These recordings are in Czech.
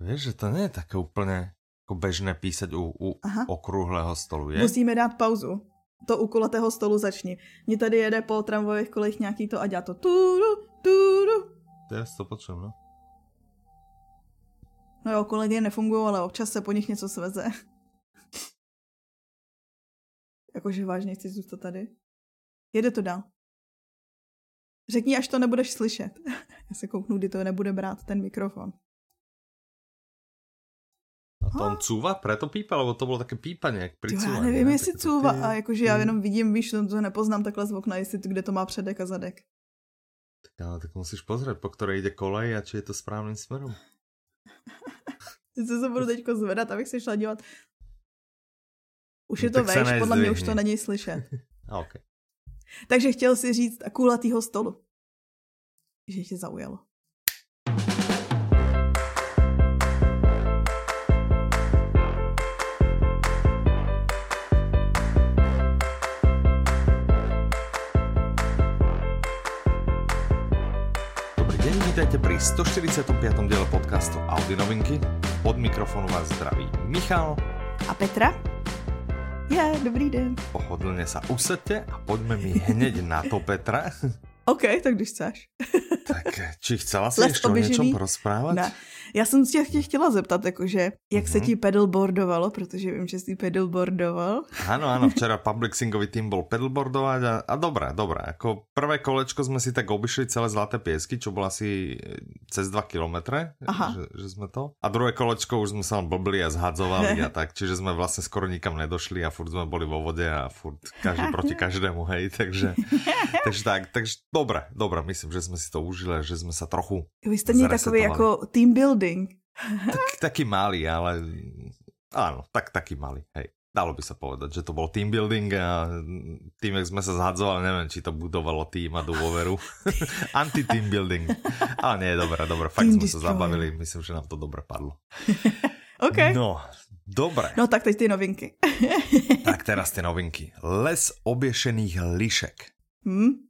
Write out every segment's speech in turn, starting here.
Víš, že to je také úplně jako bežné písať u, u okrúhleho stolu, je? Musíme dát pauzu. To u kulatého stolu začni. Mně tady jede po tramvajových kolech nějaký to a dělá to turu, turu. To já to potřebuji, no. No jo, kolegy nefungují, ale občas se po nich něco sveze. Jakože vážně chci zůstat tady. Jede to dál. Řekni, až to nebudeš slyšet. Já se kouknu, kdy to nebude brát ten mikrofon. A to on cůva, preto pípa, lebo to bylo také pípaně, jak pri Já nevím, ne? jestli cůva, a jakože já jenom vidím, víš, to nepoznám takhle z okna, jestli to, kde to má předek a zadek. Tak ale tak musíš pozrieť, po které jde kolej a či je to správným směrem. se budu teďko zvedat, abych se šla dívat. Už no, je to vejš, podle mě už to není slyšet. okay. Takže chtěl si říct kulatýho stolu. Že tě zaujalo. Vítajte pri 145. diele podcastu Audi novinky. Od mikrofonu vás zdraví Michal a Petra. Je, dobrý den. Pohodlně sa usadte a pojďme mi hneď na to, Petra. OK, tak když chceš. tak či chcela si ještě o něčem porozprávat? Ne. Já jsem se tě chtěla zeptat, jakože, jak mm-hmm. se mhm. ti pedalboardovalo, protože vím, že jsi pedalboardoval. Ano, ano, včera Public Singový tým bol pedalboardovať a, a dobré, dobré. Jako prvé kolečko jsme si tak obišli celé Zlaté piesky, čo bylo asi eh, cez 2 kilometre, že, že jsme to. A druhé kolečko už jsme sa blbli a zhadzovali a tak, čiže jsme vlastně skoro nikam nedošli a furt jsme boli vo vode a furt každý proti každému, hej, takže, takže tak, takže dobré, dobré, myslím, že jsme si to užili, že jsme se trochu Vy jste měli takový jako team building. tak, taký malý, ale áno, tak, taký malý, hej. Dalo by sa povedať, že to bol team building a tým, jak sme sa zhadzovali, neviem, či to budovalo tým a dôveru. Anti-team building. Ale nie, dobré, dobré, fakt team sme destroyer. sa zabavili, myslím, že nám to dobre padlo. OK. No, dobre. No tak teď ty novinky. tak teraz ty novinky. Les obiešených lišek. Hmm?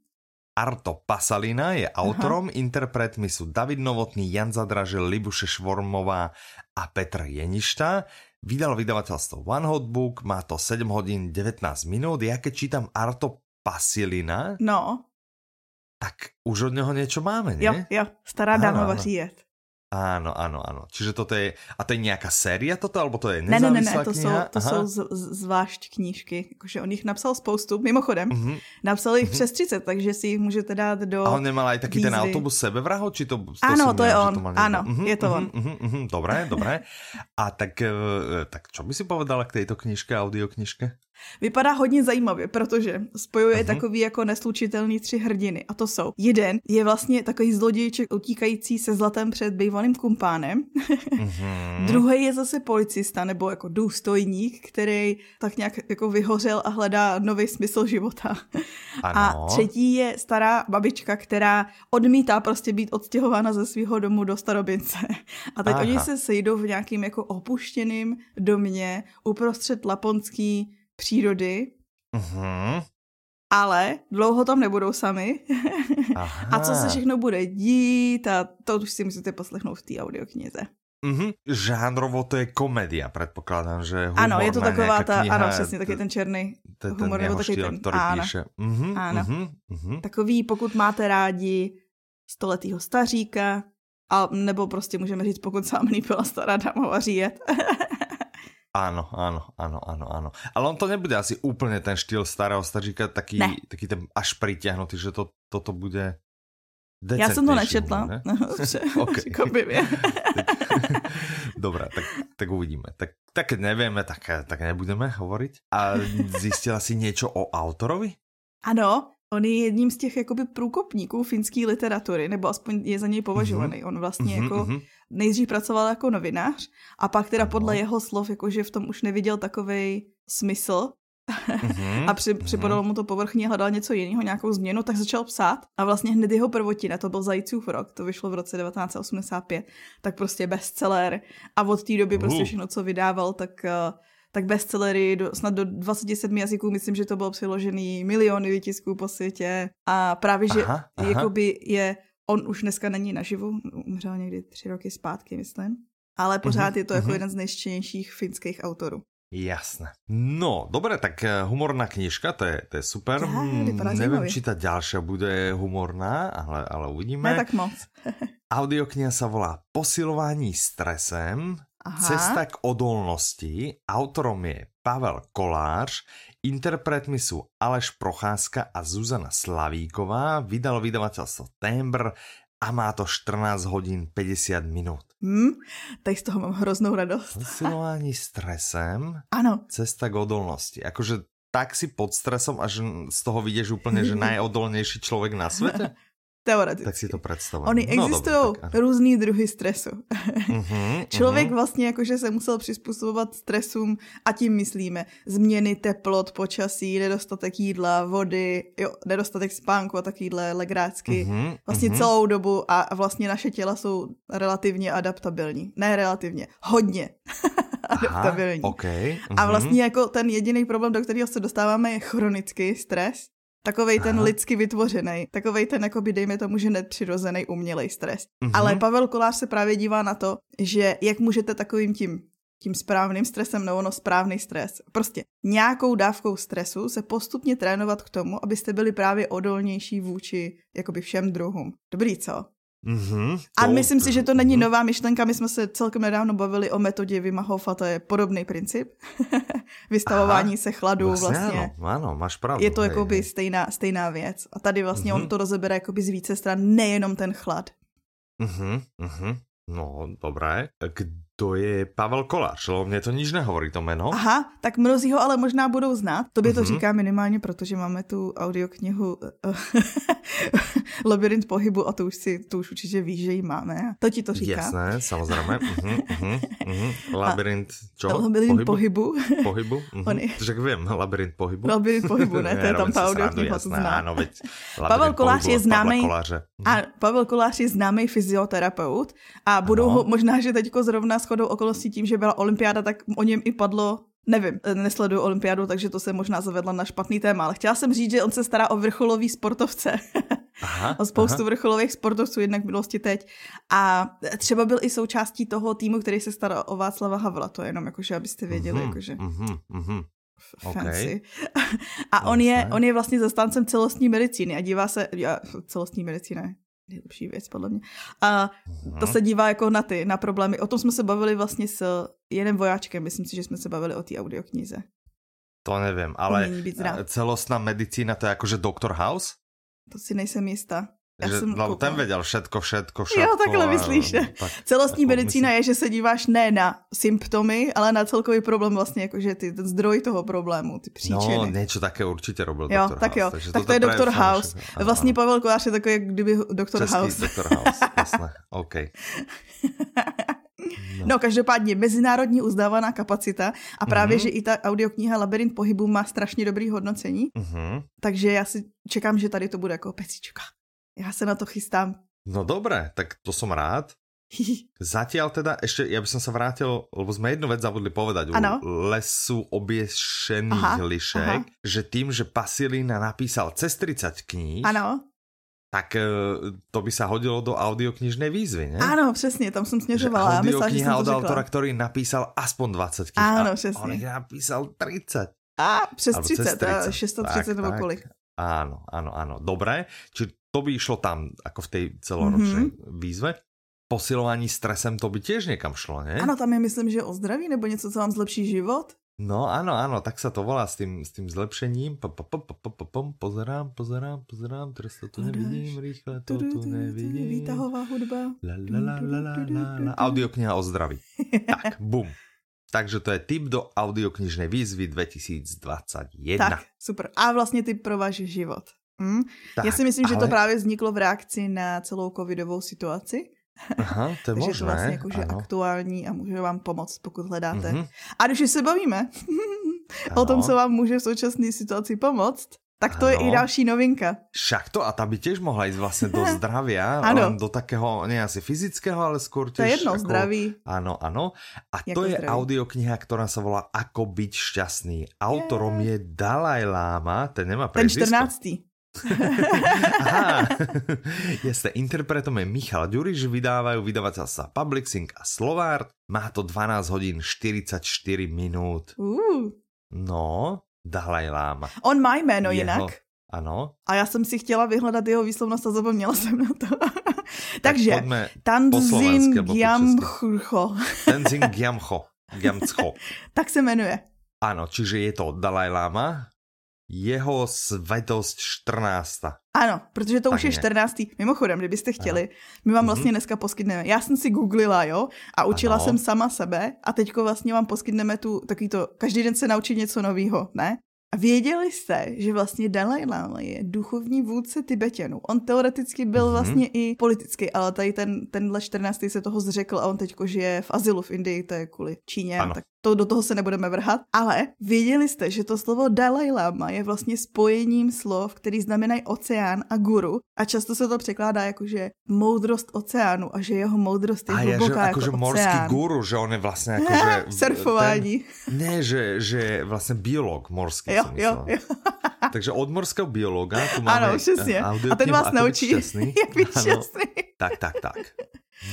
Arto Pasalina je autorom, Aha. interpretmi sú David Novotný, Jan Zadražil, Libuše Švormová a Petr Jeništa. Vydal vydavateľstvo One Hot Book, má to 7 hodín 19 minút. Ja keď čítam Arto Pasilina, no. tak už od neho niečo máme, nie? Jo, jo, stará dáma vaří jet. Áno, áno, áno. Čiže toto je, a to je nějaká séria toto, alebo to je nezávislá ne, ne, ne, to kniha? jsou, to jsou z, z, zvlášť knížky, jakože on jich napsal spoustu, mimochodem, mm-hmm. napsal jich mm-hmm. přes 30, takže si jich můžete dát do A on nemal aj výzvy. ten autobus sebevraho, či to, to Ano, to je on, to ano, mm-hmm, je to mm-hmm, on. Mm-hmm, mm-hmm, dobré, dobré. A tak, eh, tak čo by si povedala k této knižke, audioknižke? Vypadá hodně zajímavě, protože spojuje uh-huh. takový jako neslučitelný tři hrdiny. A to jsou, jeden je vlastně takový zlodějček utíkající se zlatem před bývalým kumpánem. Uh-huh. Druhý je zase policista nebo jako důstojník, který tak nějak jako vyhořel a hledá nový smysl života. Ano. A třetí je stará babička, která odmítá prostě být odstěhována ze svého domu do starobince. A tak Aha. oni se sejdou v nějakým jako opuštěným domě uprostřed laponský přírody. Uh-huh. Ale dlouho tam nebudou sami. a co se všechno bude dít a to už si musíte poslechnout v té audioknize. Mm-hmm. Žánrovo to je komedia, předpokládám, že humor Ano, je to taková ta, kniha, ano, přesně, taky ten černý ten, humor, nebo taky ten, který ano, píše. Mm-hmm, ano. Mm-hmm. Takový, pokud máte rádi stoletýho staříka, a nebo prostě můžeme říct, pokud se vám líbila stará dáma vaří jet. Áno, áno, áno, áno, áno. Ale on to nebude asi úplne ten štýl starého staříka, taký, ne. taký ten až pritiahnutý, že to, toto bude Já jsem to nečetla. Ne? No. Dobré, tak, tak uvidíme. Tak, tak nevieme, tak, tak nebudeme hovoriť. A zjistila si něco o autorovi? Ano, on je jedním z těch jakoby průkopníků finské literatury, nebo aspoň je za něj považovaný. Mm-hmm. On vlastně mm-hmm, jako mm-hmm. Nejdřív pracoval jako novinář a pak teda podle jeho slov, jakože v tom už neviděl takový smysl. Mm-hmm, a při, mm-hmm. připadalo mu to povrchně, hledal něco jiného, nějakou změnu, tak začal psát. A vlastně hned jeho prvotina, to byl Zajícův rok, to vyšlo v roce 1985, tak prostě bestseller. A od té doby prostě všechno, co vydával, tak uh, tak bestsellery do, snad do 27 jazyků, myslím, že to bylo přeložený miliony výtisků po světě. A právě, že aha, aha. jakoby je, on už dneska není naživu, umřel někdy tři roky zpátky, myslím. ale pořád je to jako jeden z nejštěnějších finských autorů. Jasné. No, dobre, tak eh, humorná knižka, to je, to je super. Ja, hmm, neviem, či tá ďalšia bude humorná, ale, ale uvidíme. Ne tak moc. Audiokniha sa volá Posilování stresem, Aha. Cesta k odolnosti. Autorom je Pavel Kolář, interpretmi sú Aleš Procházka a Zuzana Slavíková. Vydalo vydavateľstvo Tembr a má to 14 hodin 50 minut. Hmm, tak z toho mám hroznou radost. Posilování stresem. Ano. Cesta k odolnosti. Akože tak si pod stresom, až z toho viděš úplně, že najodolnější člověk na světě? Teoreticky. Tak si to představuji. Ony no, existují různý druhy stresu. Uh-huh, Člověk uh-huh. vlastně jakože se musel přizpůsobovat stresům a tím myslíme změny teplot, počasí, nedostatek jídla, vody, jo, nedostatek spánku a takovýhle legrácky. Uh-huh, vlastně uh-huh. celou dobu a vlastně naše těla jsou relativně adaptabilní. Ne relativně, hodně adaptabilní. Aha, okay, uh-huh. A vlastně jako ten jediný problém, do kterého se dostáváme, je chronický stres Takovej ten Aha. lidsky vytvořený, takovej ten, jakoby dejme tomu, že nepřirozený umělej stres. Mm-hmm. Ale Pavel Kolář se právě dívá na to, že jak můžete takovým tím tím správným stresem, nebo ono správný stres. Prostě nějakou dávkou stresu se postupně trénovat k tomu, abyste byli právě odolnější vůči jakoby všem druhům. Dobrý, co? Mm-hmm, a myslím si, že to není mm-hmm. nová myšlenka. My jsme se celkem nedávno bavili o metodě Wima Hofa, to je podobný princip. Vystavování Aha, se chladu vlastně. vlastně. Ano, ano, máš pravdu. Je to jakoby stejná, stejná věc. A tady vlastně mm-hmm. on to rozebere jakoby z více stran, nejenom ten chlad. Mm-hmm, mm-hmm. No, dobré. To je Pavel Kolář, lebo mě to nič nehovorí, to jméno. Aha, tak mnozí ho ale možná budou znát. Tobě to mm-hmm. říká minimálně, protože máme tu audioknihu uh, Labyrint pohybu a to už, si, to už určitě víš, že ji máme. To ti to říká. Jasné, samozřejmě. uh-huh, uh-huh, uh-huh. Labyrint čo? Labyrint pohybu. Pohybu? Uh-huh. On je... Tak vím, labyrint pohybu. Labyrint pohybu, ne, to je tam ta audiokniha, to zná. Ano, veď, Pavel Kolář je známý, a Pavel Kolář je známý fyzioterapeut a budou ho, možná, že teďko zrovna shodou okolností tím, že byla olympiáda, tak o něm i padlo Nevím, nesleduju olympiádu, takže to se možná zavedla na špatný téma, ale chtěla jsem říct, že on se stará o vrcholový sportovce. Aha, o spoustu aha. vrcholových sportovců, jednak v minulosti teď. A třeba byl i součástí toho týmu, který se stará o Václava Havla, to je jenom jakože, abyste věděli, uh-huh, jakože... Uh-huh, uh-huh. Fancy. Okay. A on je, on je vlastně zastáncem celostní medicíny a dívá se, celostní medicíny, nejlepší věc, podle mě. A to se dívá jako na ty, na problémy. O tom jsme se bavili vlastně s jedním vojáčkem, myslím si, že jsme se bavili o té audioknize. To nevím, ale celostná medicína to je jakože Doctor House? To si nejsem jistá. Já že, jsem koukala. ten věděl všetko, všetko, všetko. Jo, takhle myslíš. A, tak, Celostní medicína myslím... je, že se díváš ne na symptomy, ale na celkový problém vlastně, jakože ty, ten zdroj toho problému, ty příčiny. No, něco také určitě robil jo, Dr. tak House. Jo, tak to je Doktor House. Ano, vlastně. Pavel Kolář je takový, jak kdyby Doktor House. Doktor House, jasné, OK. No. no, každopádně mezinárodní uznávaná kapacita a právě, mm-hmm. že i ta audiokniha Labyrint pohybu má strašně dobrý hodnocení, mm-hmm. takže já si čekám, že tady to bude jako pecička. Já se na to chystám. No dobré, tak to som rád. Zatiaľ teda ešte, ja by som sa vrátil, lebo sme jednu vec zabudli povedať ano. u lesu obiešených aha, lišek, aha. že tým, že Pasilina napísal cez 30 kníh, ano. tak e, to by sa hodilo do audioknižnej výzvy, ne? Áno, přesně, tam som směřovala. Audiokniha od autora, ktorý napísal aspoň 20 knih. Áno, přesně. On napísal 30. A přes 30, 30. 630 nebo kolik. Áno, áno, áno. Dobre, či to by išlo tam, ako v tej celoročnej mm-hmm. výzve. Posilování stresem to by tiež někam šlo, ne? Ano, tam je myslím, že o zdraví nebo něco, co vám zlepší život. No ano, ano, tak se to volá s tím, s tím zlepšením. Pozerám, pozerám, pozerám, teraz to tu nevidím, rýchle to tu nevidím. Výtahová hudba. La, la, la, la, la, la, la. Audiokniha o zdraví. tak, bum. Takže to je tip do audioknižnej výzvy 2021. Tak, super. A vlastně tip pro váš život. Hm? Tak, Já si myslím, ale... že to právě vzniklo v reakci na celou covidovou situaci. Aha, to je Takže možné. to vlastně jakože aktuální a může vám pomoct, pokud hledáte. Mm-hmm. A když se bavíme o tom, co vám může v současné situaci pomoct, tak to ano. je i další novinka. Však to a ta by těž mohla jít vlastně do zdravia, ano. do takého, ne asi fyzického, ale skôr těž... To je jedno, ako, zdraví. Ano, ano. A jako to je zdraví. audiokniha, která se volá Ako byť šťastný. Autorom je, je Dalaj Lama, ten nemá Ten 14. Aha, jasne, interpretom je Michal Ďuriš, vydávajú vydavateľstva Publixing a Slovart. Má to 12 hodín 44 minút. Uh. No, Dalaj Lama. On má jméno Jeho... jinak. Ano. A já jsem si chtěla vyhledat jeho výslovnost a zapomněla jsem na to. Takže, Tanzin Gyamcho. Tanzin Gyamcho. Gyamcho. tak se jmenuje. Ano, čiže je to Dalaj Lama, jeho svetosť 14. Ano, protože to tak už je 14. Mimochodem, kdybyste chtěli, ano. my vám vlastně mhm. dneska poskytneme. Já jsem si googlila, jo, a učila ano. jsem sama sebe a teďko vlastně vám poskytneme tu, takový to, každý den se naučit něco nového, ne? A věděli jste, že vlastně Dalai Lama je duchovní vůdce Tibetanů. On teoreticky byl mm-hmm. vlastně i politický, ale tady ten, tenhle 14. se toho zřekl a on teďko žije v azylu v Indii, to je kvůli Číně, ano. tak to do toho se nebudeme vrhat. Ale věděli jste, že to slovo Dalai Lama je vlastně spojením slov, který znamenají oceán a guru a často se to překládá jako, že moudrost oceánu a že jeho moudrost je a hluboká je, že, jako, že morský guru, že on je vlastně jako, že... Surfování. Ten, ne, že, že je vlastně biolog morský. Jo, jo, jo. Takže od morského biologa tu máme ano, přesně. A ten vás naučí, jak být šťastný. Tak, tak, tak.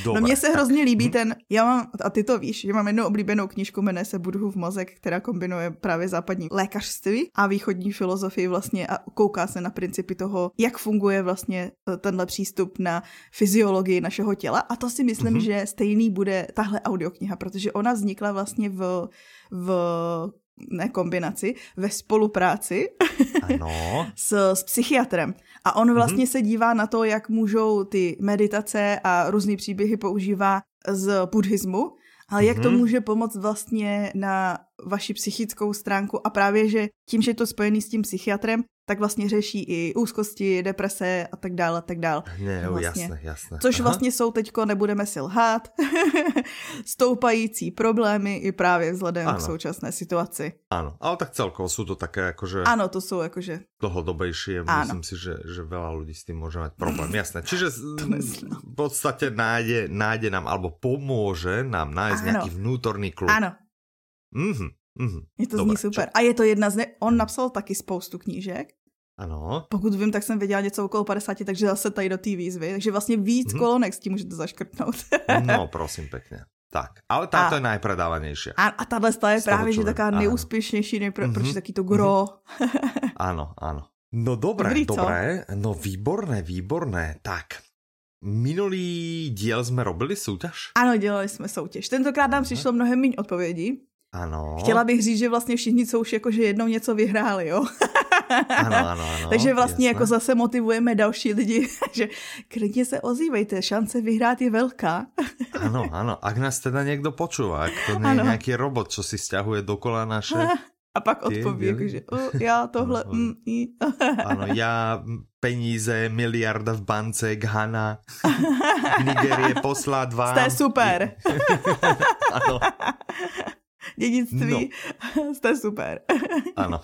Dobre. No mně se hrozně líbí hm? ten, já mám, a ty to víš, že mám jednu oblíbenou knížku, jmenuje se Budhův mozek, která kombinuje právě západní lékařství a východní filozofii vlastně a kouká se na principy toho, jak funguje vlastně e, tenhle přístup na fyziologii našeho těla a to si myslím, mm-hmm. že stejný bude tahle audiokniha, protože ona vznikla vlastně v, v ne kombinaci, ve spolupráci ano. s, s psychiatrem. A on vlastně mm-hmm. se dívá na to, jak můžou ty meditace a různé příběhy používá z buddhismu, ale jak mm-hmm. to mhm. může pomoct vlastně na vaši psychickou stránku a právě, že tím, že je to spojený s tím psychiatrem, tak vlastně řeší i úzkosti, deprese a tak dále, a tak dále. Ne, jo, vlastně. jasné, jasné. Což Aha. vlastně jsou teďko, nebudeme si lhát, stoupající problémy i právě vzhledem ano. k současné situaci. Ano, ale tak celkovo jsou to také jakože... Ano, to jsou jakože... Dlhodobejší a myslím si, že, že veľa lidí s tím může mít problém, jasné. Čiže v podstatě nájde, nájde nám, alebo pomůže nám nájsť nějaký vnútorný klub. Ano, Mhm. Mm-hmm. Je to Dobre, zní super. Čo? A je to jedna z ne... On napsal taky spoustu knížek. Ano. Pokud vím, tak jsem věděla něco okolo 50, takže zase tady do té výzvy. Takže vlastně víc mm-hmm. kolonek s tím můžete zaškrtnout. no, prosím pěkně. Tak, ale táto je najpredávanější. A, a tahle je právě že taká nejúspěšnější, nejpr- mm-hmm. proč taký to gro. Mm-hmm. ano, ano. No dobré, Dobrý, dobré, no výborné, výborné. Tak, minulý díl jsme robili soutěž? Ano, dělali jsme soutěž. Tentokrát nám přišlo mnohem méně odpovědí. Ano. Chtěla bych říct, že vlastně všichni, co už jakože jednou něco vyhráli, jo. ano, ano, ano. Takže vlastně jasné. jako zase motivujeme další lidi, že klidně se ozývejte, šance vyhrát je velká. ano, ano. Ak nás teda někdo počúva, ak to není nějaký robot, co si stahuje dokola naše... A pak odpoví, jakože uh, já tohle... No, mm, i. ano, já peníze, miliarda v bance, Ghana, Nigerie poslát vám. Jste super. ano dědictví. No. Jste super. Ano.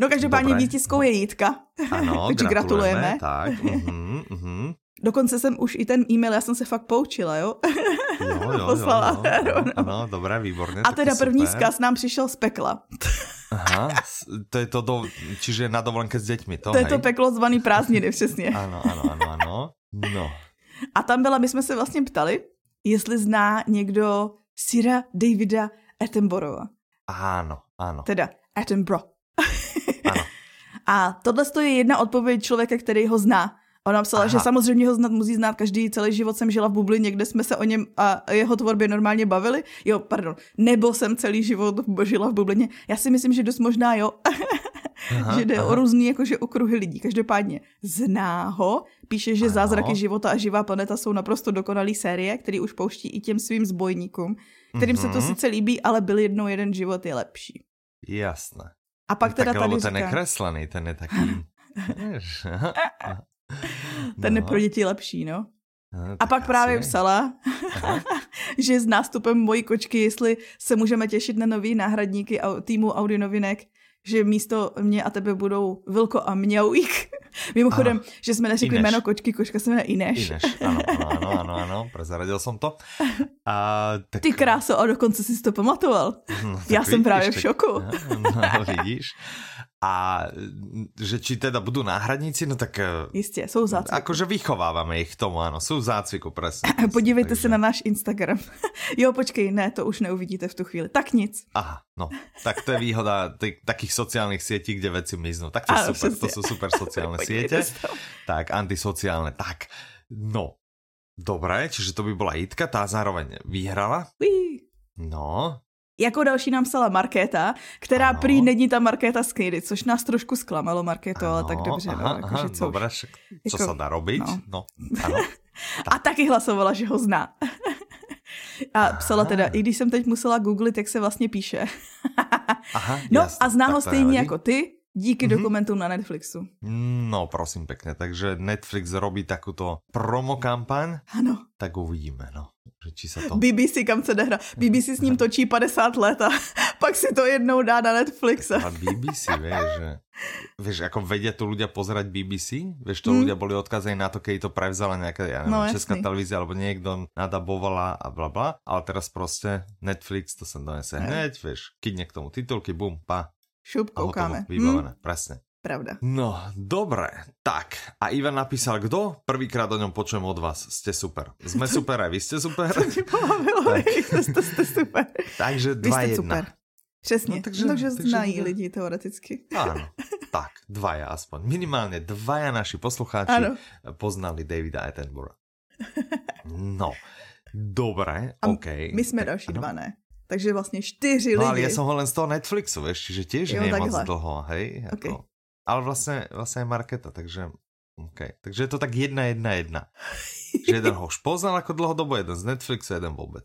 No každopádně Dobré. vítězkou je Jitka. Ano, Takže gratulujeme. Tak, uh-huh, uh-huh. Dokonce jsem už i ten e-mail, já jsem se fakt poučila, jo? Jo, jo, Poslala. Jo, jo, ano, ano, dobré, výborně. A teda první super. zkaz nám přišel z pekla. Aha, to je to, do, čiže na dovolenke s děťmi, to, To hej? je to peklo zvaný prázdniny, přesně. Ano, ano, ano, ano. No. A tam byla, my jsme se vlastně ptali, jestli zná někdo Sira Davida Attenborough. Ano, ano. Teda Attenborough. ano. A tohle je jedna odpověď člověka, který ho zná. Ona psala, Aha. že samozřejmě ho znát musí znát každý, celý život jsem žila v bublině, kde jsme se o něm a jeho tvorbě normálně bavili. Jo, pardon, nebo jsem celý život žila v bublině. Já si myslím, že dost možná jo. Aha, že jde aha. o různý jakože okruhy lidí. Každopádně zná ho, píše, že ano. Zázraky života a živá planeta jsou naprosto dokonalý série, který už pouští i těm svým zbojníkům, kterým mm-hmm. se to mhm. sice líbí, ale byl jednou jeden život je lepší. Jasné. A pak no, teda tak, tady ten říká... je kreslený, ten je taký... ten no. je pro děti lepší, no. No, a pak právě psala, že s nástupem mojí kočky, jestli se můžeme těšit na nový náhradníky týmu Audionovinek, že místo mě a tebe budou Vilko a Mňauík. Mimochodem, ano. že jsme neřekli jméno kočky, kočka se jmenuje Ineš. Ineš, ano, ano, ano, ano, prezaradil jsem to. A, tak... Ty kráso, a dokonce jsi to pamatoval. No, Já jsem právě v šoku. no, vidíš. A že či teda budú náhradníci, no tak... Eh, Jistě, jsou zácviku. Akože vychováváme ich k tomu, ano, jsou zácviku, presne. Podívejte takže... se na náš Instagram. jo, počkej, ne, to už neuvidíte v tu chvíli. Tak nic. Aha, no, tak to je výhoda tých, takých sociálnych sietí, kde veci miznú. Tak to, ano, super, to sú super sociálne siete. Tak, antisociálne, tak. No, Dobré, čiže to by byla Jitka, ta zároveň vyhrala. No. Jako další nám psala Markéta, která ano. prý není ta Markéta z Kejdy, což nás trošku zklamalo, Markéto, ale tak dobře. No, aha, no, jako, aha, co dobré, však, co jako, se dá robiť? No. no ano. A taky hlasovala, že ho zná. A psala teda, i když jsem teď musela googlit, jak se vlastně píše. Aha, no jasný, a zná ho stejně jako ty, Díky mm-hmm. dokumentům na Netflixu. No, prosím pekne. Takže Netflix robí takovou promo kampaň. Ano. Tak uvidíme, no. Či sa to... BBC, kam se nehra. BBC s ním točí 50 let a pak si to jednou dá na Netflix. A BBC, vieš, že... Vieš, ako vedia tu ľudia pozerať BBC? Vieš, to mm. ľudia boli odkazaní na to, keď to prevzala nejaká, ja neviem, no, česká televízia alebo niekto nadabovala a bla bla. Ale teraz prostě Netflix to sa donese hneď, vieš, kydne k tomu titulky, bum, pa, Šup, koukáme. Vybavené, hmm? presne. Pravda. No, dobré. Tak, a Ivan napísal, kdo? Prvýkrát o něm počujem od vás. Jste super. Jsme super, a vy jste super. To pobavilo, to jste super. Takže dva vy jste jedna. Super. Přesně, no, takže, takže znají takže... lidi teoreticky. Ano, tak, dvaja aspoň. Minimálně dvaja naši poslucháči ano. poznali Davida Attenborough. No, dobré, a OK. My jsme další ano. dva, ne? Takže vlastně čtyři no, lidi. ale já jsem ho len z toho Netflixu, víš, že tiež jo, je moc dlho, hej. Okay. Ale vlastně, vlastně je Marketa, takže OK. Takže je to tak jedna, jedna, jedna. že jeden ho už poznal jako dlhodobo, jeden z Netflixu, jeden vůbec.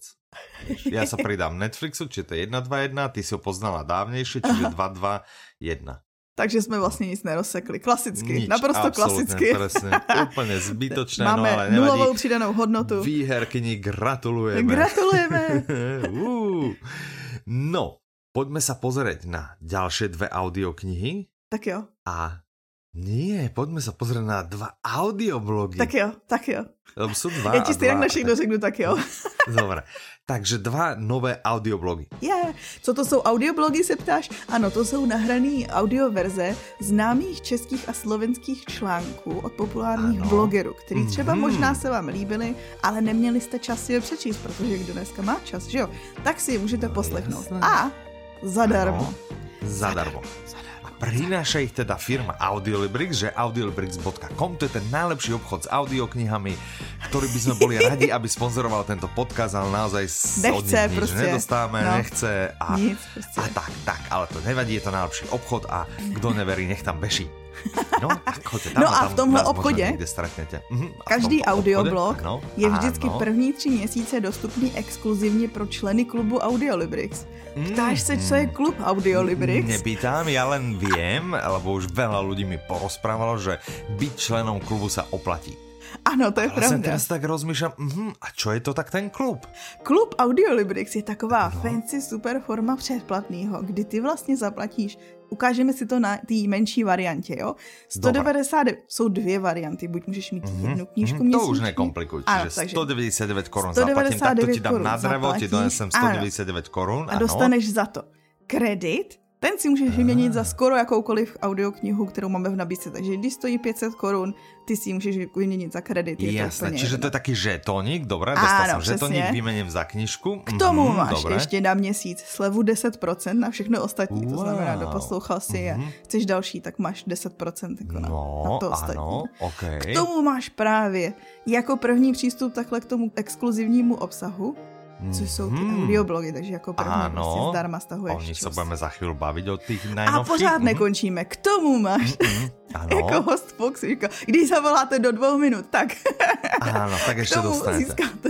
Já se pridám Netflixu, či to je 1, 2, 1, ty si ho poznala dávnější, čiže 2, 2, 1 takže jsme vlastně nic nerozsekli. Klasicky, Nič, naprosto klasicky. Presne, úplně zbytočné, Máme no ale nevadí. nulovou přidanou hodnotu. Výherkyni gratulujeme. Gratulujeme. uh, no, poďme sa pozrieť na ďalšie dve audioknihy. Tak jo. A nie, pojďme se pozrieť na dva audioblogy. Tak jo, tak jo. Jsou dva Já ti stejně na všechno řeknu, tak jo. Dobre. Takže dva nové audioblogy. Je, yeah. co to jsou audioblogy, se ptáš? Ano, to jsou nahrané audioverze známých českých a slovenských článků od populárních ano. blogerů, který třeba mm-hmm. možná se vám líbily, ale neměli jste čas si je přečíst, protože kdo dneska má čas, že jo? Tak si je můžete no, poslechnout. Jasné. A zadarmo. Ano. Zadarmo. zadarmo. Prináša ich teda firma Audiolibrix, že audiolibrix.com, to je ten najlepší obchod s audioknihami, ktorý by sme boli radi, aby sponzoroval tento podcast, ale naozaj nechce, od nich nič nedostáme, no. nechce a, Nic, prostě. a tak, tak, ale to nevadí, je to najlepší obchod a kdo neverí, nech tam beží. No, choďte tam no a v tomhle obchodě mhm, každý audioblog no, je vždycky ano. první tři měsíce dostupný exkluzivně pro členy klubu Audiolibrix. Ptáš se, co je mm. klub Audiolibrix? Nepýtám, já len vím, lebo už veľa lidí mi porozprávalo, že být členom klubu se oplatí. Ano, to je Ale pravda. jsem teraz tak rozmýšlel, mm, a čo je to tak ten klub? Klub Audiolibrix je taková no. fancy super forma předplatného, kdy ty vlastně zaplatíš ukážeme si to na té menší variantě, jo. 199, jsou dvě varianty, buď můžeš mít mm-hmm. jednu knížku mm-hmm. měsíčně. To už nekomplikuj, čiže 199 korun zaplatím, tak to ti dám na drevo, ti donesem 199 korun. A dostaneš za to kredit, ten si můžeš vyměnit za skoro jakoukoliv audioknihu, kterou máme v nabídce. Takže když stojí 500 korun, ty si můžeš vyměnit za kredit. Je Jasné, to čiže to je taký žetonik, dobré, dostal jsem žetonik, vyměním za knižku. K tomu mm, máš dobré. ještě na měsíc slevu 10% na všechno ostatní, wow. to znamená, doposlouchal si je. Mm-hmm. Chceš další, tak máš 10% jako na, no, na to ostatní. Ano, okay. K tomu máš právě jako první přístup takhle k tomu exkluzivnímu obsahu, což jsou ty hmm. audioblogy, takže jako první ano, prostě zdarma stahuješ. O nich se budeme za chvíli bavit o těch najnovších. A pořád hmm. nekončíme. K tomu máš mm-hmm. ano. jako host Fox, když zavoláte do dvou minut, tak ano, tak ještě dostanete. Získáte.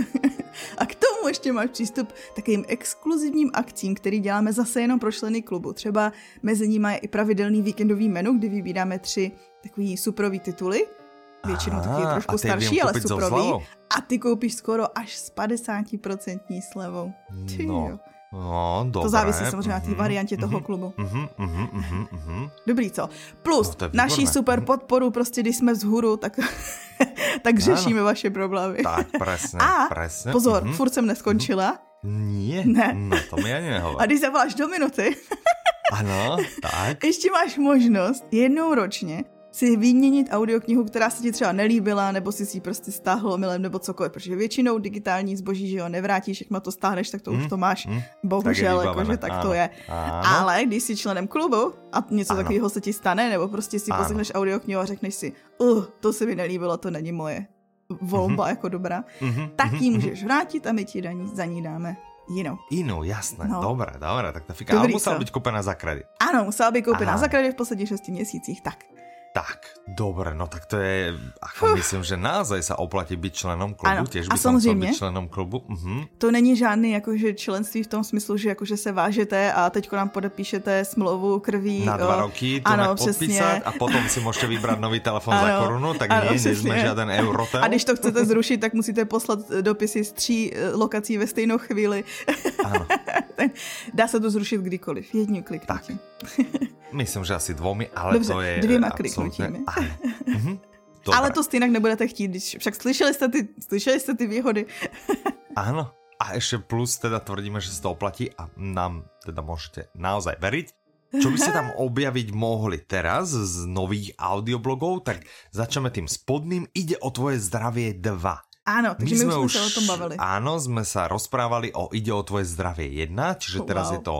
A k tomu ještě máš přístup takovým exkluzivním akcím, který děláme zase jenom pro členy klubu. Třeba mezi nimi je i pravidelný víkendový menu, kdy vybíráme tři takový superový tituly, většinou taky trošku starší, ale suprový. A ty koupíš skoro až s 50% slevou. Ty no. Jo. No, dobré. To závisí samozřejmě na té mhm, variantě mm-hmm, toho mhm, klubu. Mm-hmm, mm-hmm, mm-hmm. Dobrý, co? Plus, no, naší super podporu, prostě když jsme vzhůru, tak, tak řešíme vaše problémy. Tak, presne, A presne. pozor, mm-hmm. furt jsem neskončila. Nie, ne. no to mi ani nehovor. A když zavoláš do minuty, Ano, tak. Ještě máš možnost jednou ročně si vyměnit audioknihu, která se ti třeba nelíbila, nebo si si ji prostě stáhl milem, nebo cokoliv, protože většinou digitální zboží, že jo, nevrátíš, jak to stáhneš, tak to mm, už to máš, mm, bohužel, jakože tak ano, to je. Ano. Ale když jsi členem klubu a něco takového se ti stane, nebo prostě si poslechneš audioknihu a řekneš si, uh, to se mi nelíbilo, to není moje volba mm-hmm. jako dobrá, mm-hmm. tak ji mhm, můžeš vrátit a my ti za ní dáme jinou. Jinou, jasné. No. Dobré, dobré, tak ta fika. Ale musela být koupená za kredit. Ano, musela být koupená za kredit v posledních šesti měsících, tak. Tak, dobre, no tak to je, ako myslím, že naozaj sa oplatí byť členom klubu, ano. tiež by a som chcel byť členom klubu. Uh-huh. To není žádný jakože členství v tom smyslu, že jakože se vážete a teďko nám podepíšete smlouvu krví. Na dva o... roky to ano, podpísat a potom si můžete vybrat nový telefon ano, za korunu, tak ano, nie, nejsme žádný eurotel. A když to chcete zrušit, tak musíte poslat dopisy z tří eh, lokací ve stejnou chvíli. Ano. Dá se to zrušit kdykoliv, jedním kliknutím. Myslím, že asi dvomi, ale Dobře, to je dvěma kliknutími. Mhm. Ale to stejně nebudete chtít, když však slyšeli jste ty, slyšeli jste ty výhody. Ano. A ještě plus teda tvrdíme, že se to oplatí a nám teda můžete naozaj veriť. Čo by ste tam objaviť mohli teraz z nových audioblogov, tak začneme tým spodným. Ide o tvoje zdravie 2. Áno, takže my, my sme už, sa o tom bavili. Áno, sme sa rozprávali o Ide o tvoje zdravie 1, čiže teraz wow. je to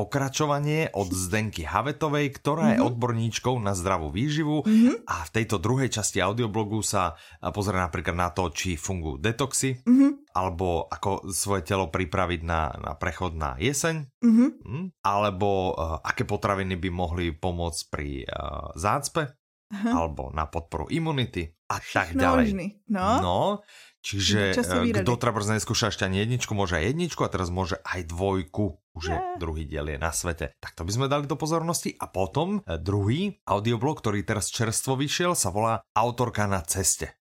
pokračovanie od Zdenky Havetovej, ktorá je mhm. odborníčkou na zdravú výživu mm-hmm. a v tejto druhej časti audioblogu sa pozrie napríklad na to, či fungujú detoxy, mm-hmm. alebo ako svoje telo pripraviť na, na prechod na jeseň, mm-hmm. mm, alebo uh, aké potraviny by mohli pomôcť pri uh, zácpe, Aha. alebo na podporu imunity a tak ďalej. No. no, čiže eh, kto treba neskúša ešte ani jedničku, môže aj jedničku a teraz môže aj dvojku už je druhý diel je na svete. Tak to by sme dali do pozornosti. A potom eh, druhý audioblog, ktorý teraz čerstvo vyšiel, sa volá Autorka na ceste.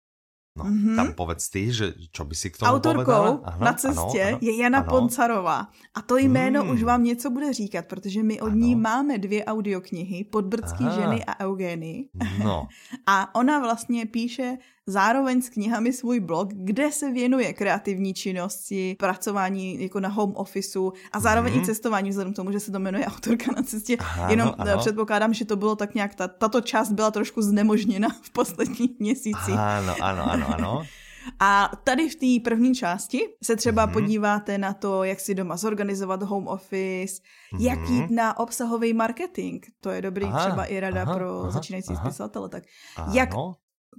No, mm-hmm. tam povedz ty, že čo by si k tomu Autorkou ano, na cestě ano, ano, je Jana ano. Poncarová. A to jméno mm. už vám něco bude říkat, protože my od ano. ní máme dvě audioknihy, Podbrdský Aha. ženy a Eugény. No. a ona vlastně píše zároveň s knihami svůj blog, kde se věnuje kreativní činnosti, pracování jako na home officeu a zároveň mm-hmm. i mhm. cestování, vzhledem k tomu, že se to jmenuje autorka na cestě. Ano, Jenom eh, ano. předpokládám, že to bylo tak nějak, ta, tato část byla trošku znemožněna v posledních měsících. Ano, ano, ano, ano. A tady v té první části se třeba mm-hmm. podíváte na to, jak si doma zorganizovat home office, mm-hmm. jak mhm. jít na obsahový marketing. To je dobrý aha, třeba i rada aha, pro aha, začínající aha. spisovatele. Tak ano. jak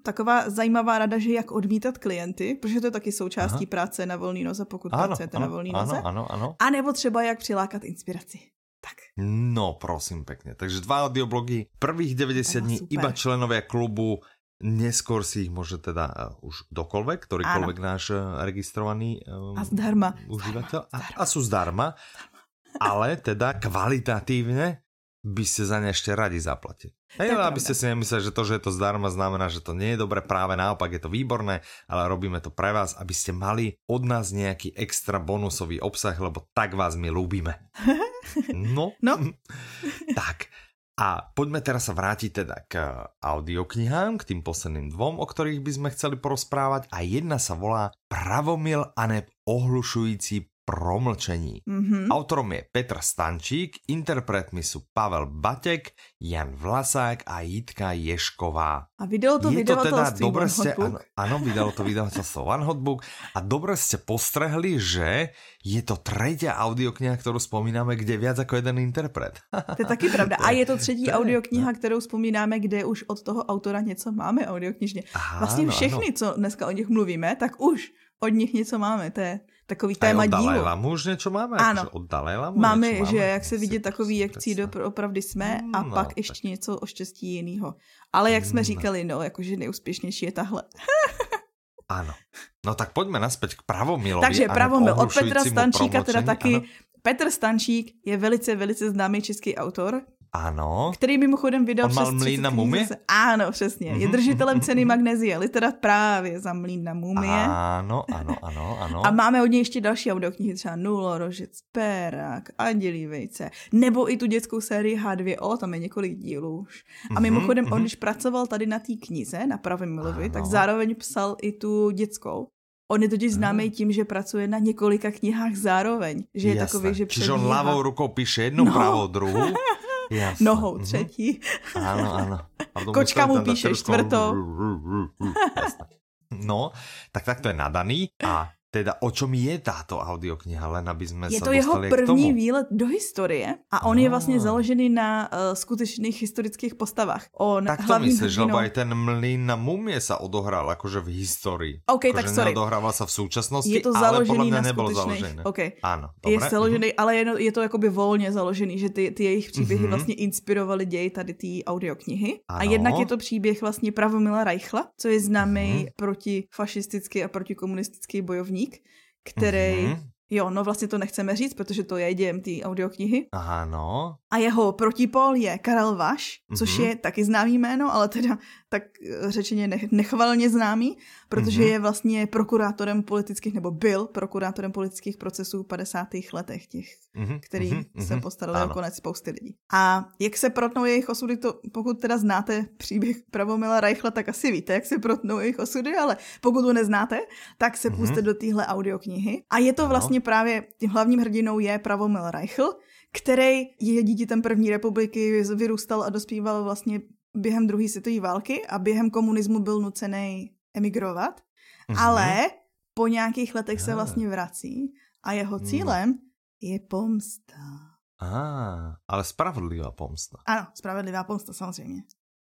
taková zajímavá rada, že jak odmítat klienty, protože to je taky součástí Aha. práce na volný noze, pokud ano, pracujete ano, na volný noze. Ano, ano, ano. A nebo třeba jak přilákat inspiraci. Tak. No, prosím pekne. Takže dva audioblogy, prvých 90 dní iba členovia klubu, neskôr si ich môže teda uh, už kdokoľvek, ktorýkoľvek ano. náš uh, registrovaný um, a zdarma. užívateľ. A, a sú zdarma, ale teda kvalitatívne by ste za ne ešte radi zaplatili. Hej, aby ste si nemysleli, že to, že je to zdarma, znamená, že to nie je dobré, práve naopak je to výborné, ale robíme to pre vás, aby ste mali od nás nejaký extra bonusový obsah, lebo tak vás my ľúbime. No. no. tak. A poďme teraz sa vrátiť teda k audioknihám, k tým posledným dvom, o ktorých by sme chceli porozprávať. A jedna sa volá Pravomil a neb ohlušující promlčení. Mm-hmm. Autorom je Petr Stančík, interpretmi sú Pavel Batek, Jan Vlasák a Jitka Ješková. A vydalo to je to teda dobre ste, áno, áno, vydalo to vydavateľstvo One Hotbook a dobre ste postrehli, že je to tretia audiokniha, ktorú spomínáme, kde je viac ako jeden interpret. To je taky pravda. A je to třetí audiokniha, kterou vzpomínáme, kde už od toho autora něco máme audioknižně. Vlastně všechny, co dneska o nich mluvíme, tak už od nich něco máme. To je takový téma dílu. Dalaj Lamu už něco máme? Ano. Od Dalaj Lamu máme, že máme? jak se vidět takový, jak cído opravdu jsme a no, pak tak. ještě něco o štěstí jiného. Ale jak jsme no. říkali, no, jakože nejúspěšnější je tahle. ano. No tak pojďme naspäť k Pravomilovi. Takže Pravomil od Petra Stančíka teda taky. Ano. Petr Stančík je velice, velice známý český autor, ano. Který mimochodem vydal On mal mlín na mumie? Ano, přesně. Je mhm, držitelem mhm, ceny mhm. magnezie, literat právě za mlín na mumie. Ano, ano, ano, ano. A máme od něj ještě další audioknihy, třeba Nulo, Rožec, Pérák, Andělí vejce, nebo i tu dětskou sérii H2O, tam je několik dílů už. A mimochodem, mm-hmm. on když pracoval tady na té knize, na pravém milovi, tak zároveň psal i tu dětskou. On je totiž známý tím, že pracuje na několika knihách zároveň. Že je takový, že Čiže on ľavou rukou píše jednu, no. pravou druhou Jasne. nohou mhm. třetí. Áno, áno. Kočka mu píše čtvrtou. No, tak tak to je nadaný a Teda o čom je táto audiokniha, len aby jsme je to jeho první výlet do historie a on no. je vlastně založený na uh, skutečných historických postavách. On tak to myslíš, hrdinou... lebo aj ten mlín na mumie sa odohral akože v historii. OK, tak sorry. Neodohrával sa v súčasnosti, je to ale podľa mňa nebolo založené. OK. Áno, dobre. Je založený, mm-hmm. ale je, je to jakoby volně založený, že ty, ty jejich příběhy mm-hmm. vlastně inspirovaly děj tady té audioknihy. Ano. A jednak je to příběh vlastně Pravomila Reichla, co je známý mm-hmm. protifašistický a protikomunistický bojovník který mm-hmm. Jo, no vlastně to nechceme říct, protože to je dějem té audioknihy. Aha, no. A jeho protipol je Karel Vaš, což mm-hmm. je taky známý jméno, ale teda tak eh, řečeně nechvalně známý, protože mm-hmm. je vlastně prokurátorem politických, nebo byl prokurátorem politických procesů v 50. letech těch, mm-hmm. který mm-hmm. se postarali o konec spousty lidí. A jak se protnou jejich osudy, to pokud teda znáte příběh Pravomila Reichla, tak asi víte, jak se protnou jejich osudy, ale pokud ho neznáte, tak se mm-hmm. puste do téhle audioknihy. A je to vlastně právě, tím hlavním hrdinou je Pravomil Reichl, který je dítětem první republiky, vyrůstal a dospíval vlastně během druhé světové války a během komunismu byl nucený emigrovat, mm-hmm. ale po nějakých letech se vlastně vrací a jeho no. cílem no. je pomsta. Ah, ale spravedlivá pomsta. Ano, spravedlivá pomsta samozřejmě.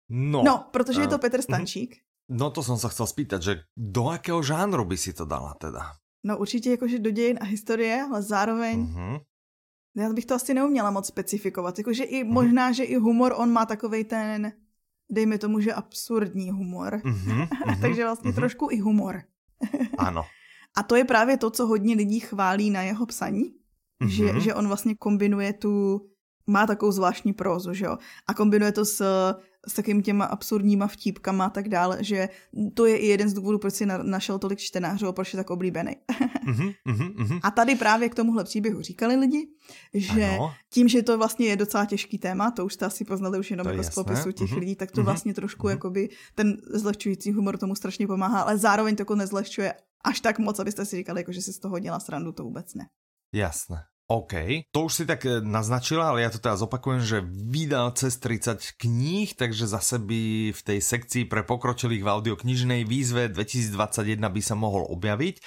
No, no protože je to Petr mhm. Stančík. No to jsem se chcel spýtať, že do jakého žánru by si to dala teda? No určitě jakože do dějin a historie, ale zároveň mm-hmm. já bych to asi neuměla moc specifikovat. Jakože i mm-hmm. možná, že i humor, on má takovej ten dejme tomu, že absurdní humor. Mm-hmm, Takže vlastně mm-hmm. trošku i humor. ano. A to je právě to, co hodně lidí chválí na jeho psaní, mm-hmm. že, že on vlastně kombinuje tu, má takovou zvláštní prózu, že jo, a kombinuje to s s takým těma absurdníma vtípkama a tak dále, že to je i jeden z důvodů, proč si na, našel tolik čtenářů a proč je tak oblíbený. mm-hmm, mm-hmm. A tady právě k tomuhle příběhu říkali lidi, že ano. tím, že to vlastně je docela těžký téma, to už jste asi poznali už jenom jako z popisu těch mm-hmm. lidí, tak to mm-hmm. vlastně trošku mm-hmm. jakoby ten zlehčující humor tomu strašně pomáhá, ale zároveň to jako nezlehčuje až tak moc, abyste si říkali, jako, že si z toho dělá srandu, to vůbec ne. Jasné. OK, to už si tak eh, naznačila, ale ja to teraz opakujem, že vydal cez 30 kníh, takže zase by v tej sekcii pre pokročilých v audioknižnej výzve 2021 by sa mohol objaviť.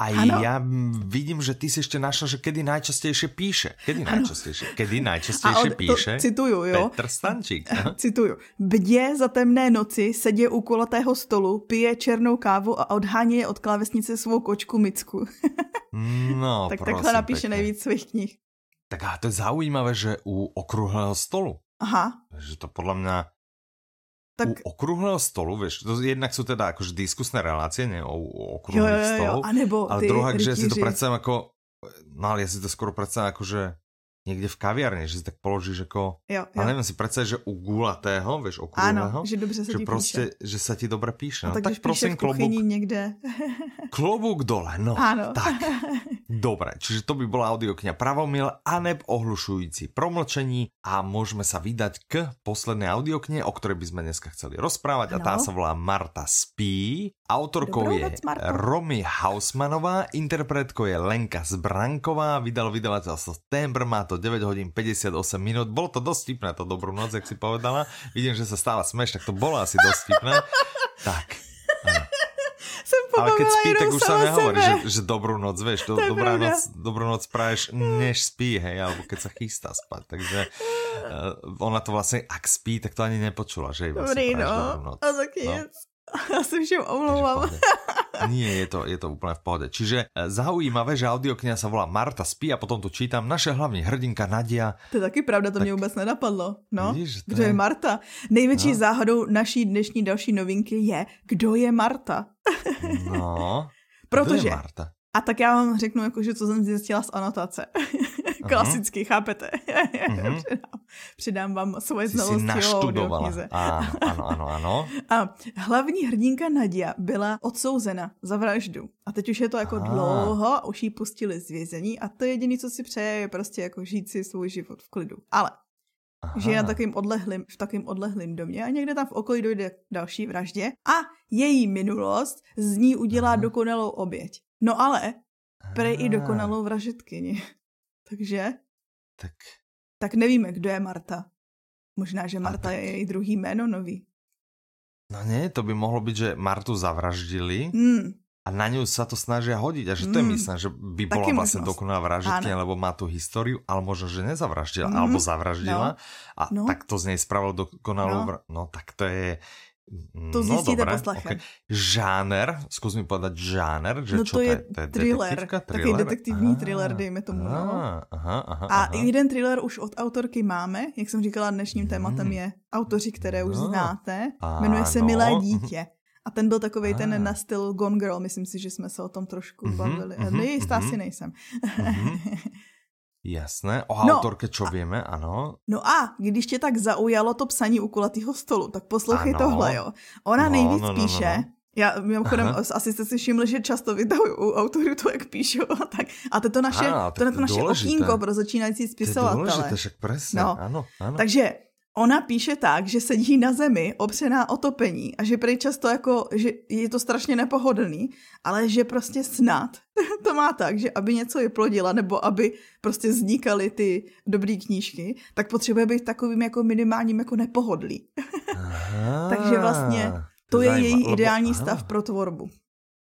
A ano. ja vidím, že ty si ešte našla, že kedy najčastejšie píše. Kedy ano. najčastejšie? Kedy najčastejšie od, píše? To, cituju, jo. Petr Stančík. Cituju. Bdě za temné noci, sedě u kulatého stolu, pije černou kávu a odháně od klávesnice svou kočku Micku. no, Tak prosím, takhle napíše pekne. nejvíc svých knih. Tak a to je zaujímavé, že u okrúhleho stolu. Aha. Že to podľa mňa tak... U okrúhleho stolu, vieš, to jednak sú teda akože diskusné relácie, nie o, o okrúhlych stol, ale druhá, že si to predstavím ako, no ale ja si to skoro predstavím ako, že někde v kaviarně, že si tak položíš jako, jo, jo. ale nevím si představit, že u gulatého, víš, okrúhlého, ano, že dobře se že ti prostě, píše. že se ti dobře píše. No, tak, tak prosím, klobuk, někde. klobuk dole, no. Ano. Tak, Dobre, čiže to by bola audiokňa Pravomil a neb ohlušující promlčení a môžeme sa vydať k poslednej audiokne, o ktorej by sme dneska chceli rozprávať ano. a tá sa volá Marta Spí. Autorkou je Romy Hausmanová, interpretkou je Lenka Zbranková, vydal vydavateľstvo Tembr, má to 9 hodín 58 minút. Bolo to dosť tipné, to dobrú noc, jak si povedala. Vidím, že sa stále smeš, tak to bolo asi dosť tipné. tak, ale keď spí, tak už sa nehovorí, že, že dobrú noc, vieš, do, dobrá noc, dobrú noc praješ, než spí, hej, alebo keď sa chystá spať, takže uh, ona to vlastne, ak spí, tak to ani nepočula, že jej vlastne Dobrý, no. dobrú noc. A taky no. Já se všem omlouvám. Nie, je to, je to úplně v pohode. Čiže eh, zaujímavé, že audiokniha sa volá Marta spí a potom to čítam. Naše hlavní hrdinka Nadia. To je taky pravda, to tak... mě vůbec nenapadlo. No, Vidíš, kdo je... je Marta? Největší no. záhadou naší dnešní další novinky je, kdo je Marta. no, Protože, je Marta? A tak já vám řeknu, jakože co jsem zjistila z anotace. Klasicky, chápete? Mm-hmm. přidám, přidám vám svoje znalosti o audioknize. Ano, ano, ano. A hlavní hrdinka Nadia byla odsouzena za vraždu. A teď už je to jako Aha. dlouho, už jí pustili z vězení a to jediné, co si přeje, je prostě jako žít si svůj život v klidu. Ale Aha. žije na takovým odlehlým, v takovým odlehlým domě a někde tam v okolí dojde k další vraždě a její minulost z ní udělá Aha. dokonalou oběť. No ale prej i dokonalou vražetkyni. Takže? Tak. Tak nevíme, kdo je Marta. Možná, že Marta je její druhý jméno nový. No nie, to by mohlo byť, že Martu zavraždili mm. a na ňu sa to snažia hodiť a že to mm. je hmm. myslím, že by bola Taky vlastne dokonalá vraždkynia, lebo má tú históriu, ale možno, že nezavraždila, mm. alebo zavraždila no. a no. tak to z nej spravil dokonalú no. Vra... no tak to je to no zjistíte no, poslechem. Okay. Žáner, zkus mi povedať žáner, že no čo to je, to je thriller, thriller? Takový detektivní thriller, dejme tomu. Aha, no. aha, aha, a aha. jeden thriller už od autorky máme, jak jsem říkala, dnešním tématem hmm. je autoři, které už no. znáte. Jmenuje se Milé dítě. A ten byl takový ten na styl Gone Girl, myslím si, že jsme se o tom trošku mm-hmm, bavili. Mm-hmm, Nejistá mm-hmm. si nejsem. Mm-hmm. Jasné, o no, autorke čo a, víme, ano. No a když tě tak zaujalo to psaní u kulatého stolu, tak poslouchej ano. tohle, jo. Ona no, nejvíc no, no, píše, no, no. Já mimochodem, Aha. asi jste si všimli, že často vytahují u autorů to, jak píšou a tak. A to je to naše, a, to je to naše okýnko pro začínající spisovatele. To je důležité, však presne, no. ano, ano. Takže Ona píše tak, že sedí na zemi, opřená o topení a že prý často jako, že je to strašně nepohodlný, ale že prostě snad to má tak, že aby něco vyplodila nebo aby prostě vznikaly ty dobré knížky, tak potřebuje být takovým jako minimálním jako nepohodlí. Takže vlastně to je její ideální stav pro tvorbu.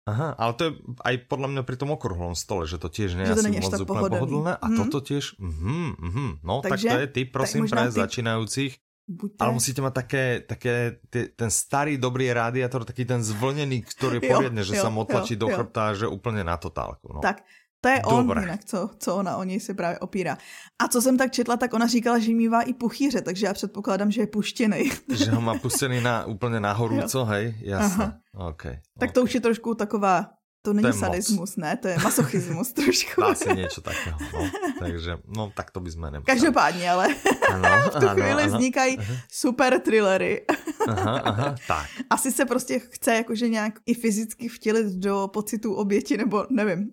Aha, ale to je aj podľa mňa pri tom okruhlom stole, že to tiež nie je asi moc úplne pohodlné. A hmm. toto tiež, mm, mm, no Takže, tak to je ty, prosím, pre ty... začínajúcich. Buďte... Ale musíte mať také, také ty, ten starý dobrý radiátor, taký ten zvlnený, ktorý je poriadne, že jo, sa motlačí do chrbta, že úplně na totálku. No. Tak, to je on Dobré. jinak, co, co ona o něj se právě opírá. A co jsem tak četla, tak ona říkala, že mývá i puchýře, takže já předpokládám, že je puštěný. že ho má puštěný na, úplně nahoru, co, hej? Jasné. Okay, tak okay. to už je trošku taková to není to sadismus, moc. ne? To je masochismus trošku. Asi něco takého. No. Takže, no tak to bychom nemuseli. Každopádně, ale ano, v tu ano, chvíli ano, vznikají aha. super thrillery. aha, aha, tak. Asi se prostě chce jakože nějak i fyzicky vtělit do pocitu oběti, nebo nevím.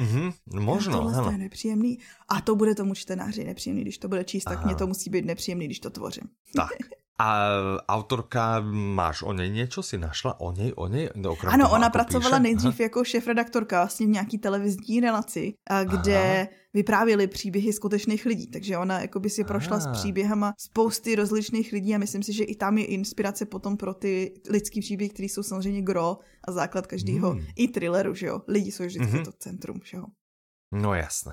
Mm-hmm, možno, Tohle ano. je nepříjemný. A to bude tomu čtenáři nepříjemný, když to bude číst, tak mě to musí být nepříjemný, když to tvořím. Tak. A autorka, máš o něj něco? Si našla o něj? O něj? Okrem ano, ona pracovala píše? nejdřív Aha. jako šéf-redaktorka vlastně v nějaký televizní relaci, kde Aha. vyprávěli příběhy skutečných lidí. Takže ona jako by si prošla Aha. s příběhama spousty rozličných lidí a myslím si, že i tam je inspirace potom pro ty lidský příběhy, které jsou samozřejmě gro a základ každého hmm. i thrilleru, že jo. Lidi jsou vždycky hmm. to centrum všeho. No jasné.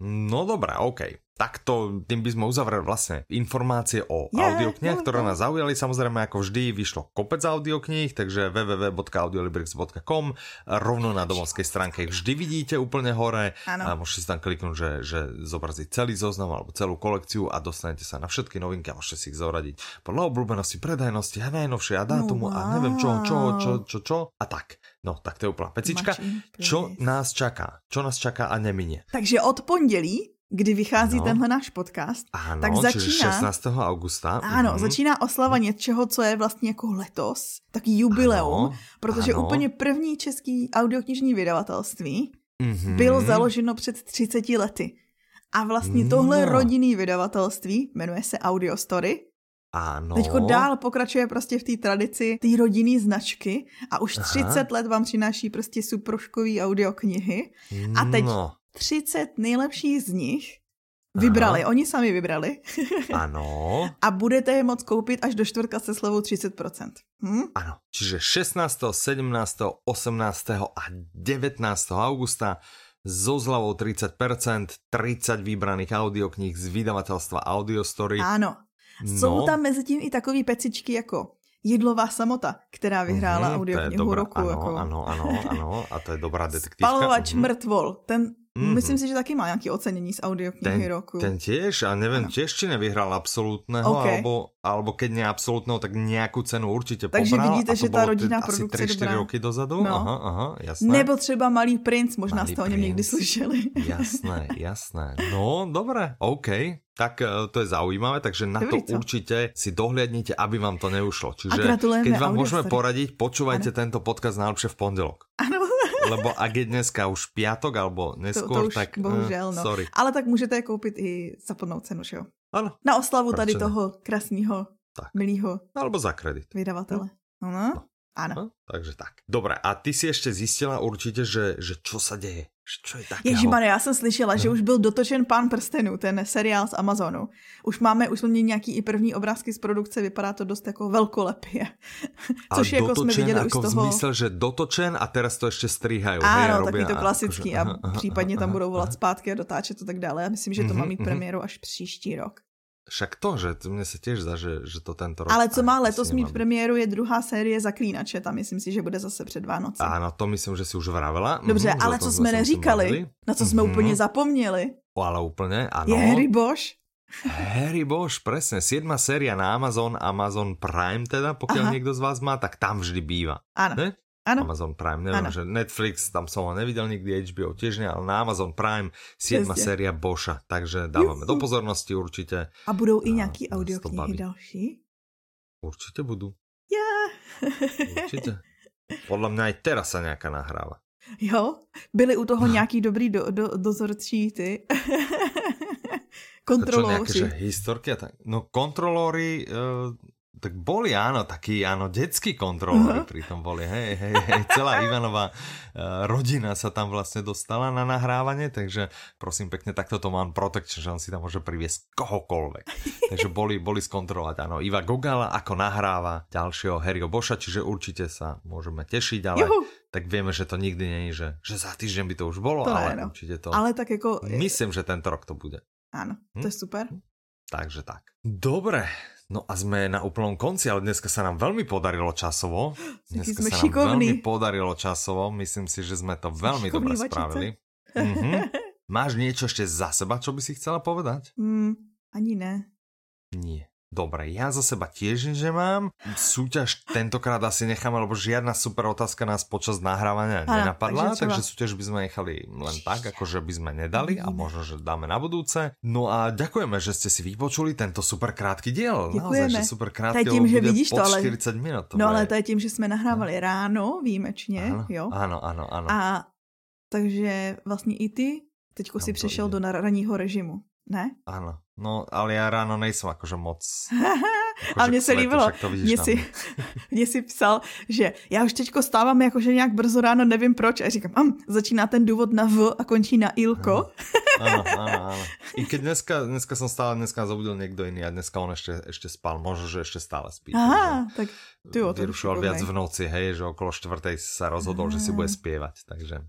No dobré, OK tak to, tým by sme uzavreli vlastne informácie o yeah, audioknihách, ktoré nás zaujali. Samozrejme, ako vždy, vyšlo kopec audiokníh, takže www.audiolibrix.com rovno na domovskej stránke vždy vidíte úplne hore. Ano. A môžete si tam kliknúť, že, že zobraziť celý zoznam alebo celú kolekciu a dostanete sa na všetky novinky a môžete si ich zoradiť podľa obľúbenosti, predajnosti a najnovšie a dátumu no, wow. a neviem čo, čo, čo, čo, čo a tak. No, tak to je úplná pecička. Čo nás čaká? Čo nás čaká a neminie? Takže od pondělí kdy vychází no. tenhle náš podcast, ano, tak začíná... 16. augusta. Ano, mm. začíná oslava něčeho, co je vlastně jako letos, taký jubileum, ano, protože ano. úplně první český audioknižní vydavatelství mm-hmm. bylo založeno před 30 lety. A vlastně no. tohle rodinný vydavatelství jmenuje se Audio Story. Ano. Teďko dál pokračuje prostě v té tradici té rodinný značky a už 30 Aha. let vám přináší prostě suproškový audioknihy. A teď no 30 nejlepších z nich vybrali, Aha. oni sami vybrali. ano. A budete je moct koupit až do čtvrtka se slevou 30%. Hm? Ano, čiže 16., 17., 18. a 19. augusta so zľavou 30%, 30 vybraných audiokníh z vydavatelstva Audiostory. Ano. Jsou no. tam mezi tím i takové pecičky jako Jedlová samota, která vyhrála mm, audioknihu roku. Ano, jako... ano, ano, ano, a to je dobrá detektivka. Spalovač mm. mrtvol, ten Mm-hmm. Myslím si, že taky má nějaké ocenění z audioknihy ten, roku. Ten tiež, a nevím, ano. tiež či nevyhrál absolútneho, okay. alebo, alebo keď nie absolútneho, tak nějakou cenu určitě Takže pobral. vidíte, že ta rodinná produkce asi 3-4 roky dozadu. No. Aha, aha, jasné. Nebo třeba Malý princ, možná Malý jste o něm někdy slyšeli. jasné, jasné. No, dobré, OK. Tak eh, to je zaujímavé, takže na Dobrý, to co? určite si dohliadnite, aby vám to neušlo. Čiže keď vám môžeme poradiť, počúvajte ano. tento podcast najlepšie v pondelok. Ano, lebo ak je dneska už piatok alebo neskôr, to, to už, tak bohužel, no. sorry. Ale tak můžete je koupit i za plnou cenu, že jo? Ano. Na oslavu tady toho krásného, milého. Alebo za kredit. Vydavatele. No. no. Ano. No, takže tak. Dobré, a ty si ještě zjistila určitě, že, že čo sa děje? Čo je takého? Ježímane, já jsem slyšela, no. že už byl dotočen Pán prstenů, ten seriál z Amazonu. Už máme, už jsme měli nějaký i první obrázky z produkce, vypadá to dost jako velkolepě. Což jako jsme viděli jako už z toho... zmysel, že dotočen a teraz to ještě stříhají. Ano, takový to klasický a, a případně tam budou volat zpátky a dotáčet a tak dále. Já myslím, že to má mhm, mít mhm. premiéru až příští rok. Však to, že to mně se těž zdá, že, že to tento rok... Ale co má letos mít premiéru je druhá série Zaklínače, tam myslím si, že bude zase před Vánoce. Ano, to myslím, že si už vravela. Dobře, mm, ale co jsme neříkali, na co jsme mm-hmm. úplně zapomněli. O, ale úplně, ano. Je Harry Bosch. Harry Bosch, presne. Siedma séria na Amazon, Amazon Prime teda, pokiaľ Aha. niekto z vás má, tak tam vždy býva. Áno. Ne? Ano. Amazon Prime, nevím, ano. že Netflix, tam som ho nevidel nikdy, HBO tiež ne, ale na Amazon Prime 7 séria Boša, takže dávame Juhu. do pozornosti určitě. A budou i nějaký audioknihy další? Určitě budou. Yeah. určitě. Podle mě i teraz se nějaká nahrává. Jo, byly u toho nějaký dobrý do, do, dozorčí ty. kontrolóři. Čo, nejaké, že historky a tak. No kontrolóri, uh, tak boli áno, takí áno, detskí kontrolóri uh-huh. pritom boli, hej, hej, hej, celá Ivanová uh, rodina sa tam vlastne dostala na nahrávanie, takže prosím pekne, takto to mám protection, že on si tam môže priviesť kohokoľvek. takže boli, boli skontrolovať, áno, Iva Gogala ako nahráva ďalšieho Harryho Boša, čiže určite sa môžeme tešiť, ale Juhu. tak vieme, že to nikdy není, že, že za týždeň by to už bolo, to ale no. určite to... Ale tak jako... Myslím, že tento rok to bude. Áno, to hm? je super. Takže tak. Dobre, No a sme na úplnom konci, ale dneska sa nám veľmi podarilo časovo. Dneska sa nám šikovní. veľmi podarilo časovo. Myslím si, že sme to veľmi dobre spravili. Mhm. Máš niečo ešte za seba, čo by si chcela povedať? Mm, ani ne. Nie. Dobre, ja za seba tiež, že mám. Súťaž tentokrát asi necháme, lebo žiadna super otázka nás počas nahrávania ano, nenapadla, takže, takže súťaž by sme nechali len tak, akože by sme nedali a možno, že dáme na budúce. No a ďakujeme, že ste si vypočuli tento super krátky diel. Děkujeme. Naozaj, že super krátky, tím, že vidíš to, ale... 40 minut. To no ale to je tím, že jsme nahrávali no. ráno výjimečně, ano, jo. Ano, ano, ano. A takže vlastně i ty teďko si přešel do ranního režimu, ne? Ano, No, ale já ráno nejsem jakože moc... Jako, a mně se líbilo, mě si, mě si psal, že já už teďko stávám jakože nějak brzo ráno, nevím proč. A říkám, am, začíná ten důvod na V a končí na Ilko. Ano, ano, ano. I keď dneska, dneska jsem stále, dneska zobudil někdo jiný a dneska on ještě, ještě spal. Možno, že ještě stále spí. Aha, tak ty o Vyrušoval viac v noci, hej, že okolo čtvrtej sa rozhodol, že si bude spievať, takže,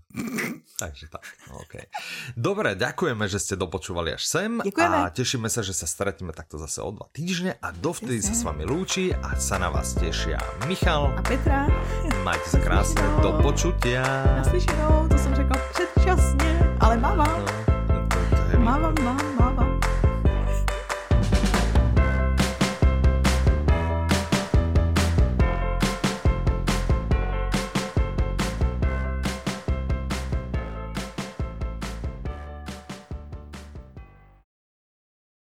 takže tak, no, okay. Dobre, ďakujeme, že ste dopočúvali až sem Ďakujeme. a tešíme sa, že sa stretneme takto zase o dva týždne a dovtedy sa s vami lúči a sa na vás tešia Michal a Petra. Majte sa krásne, do počutia. Naslyšenou, to som řekla předčasně, ale mama. No.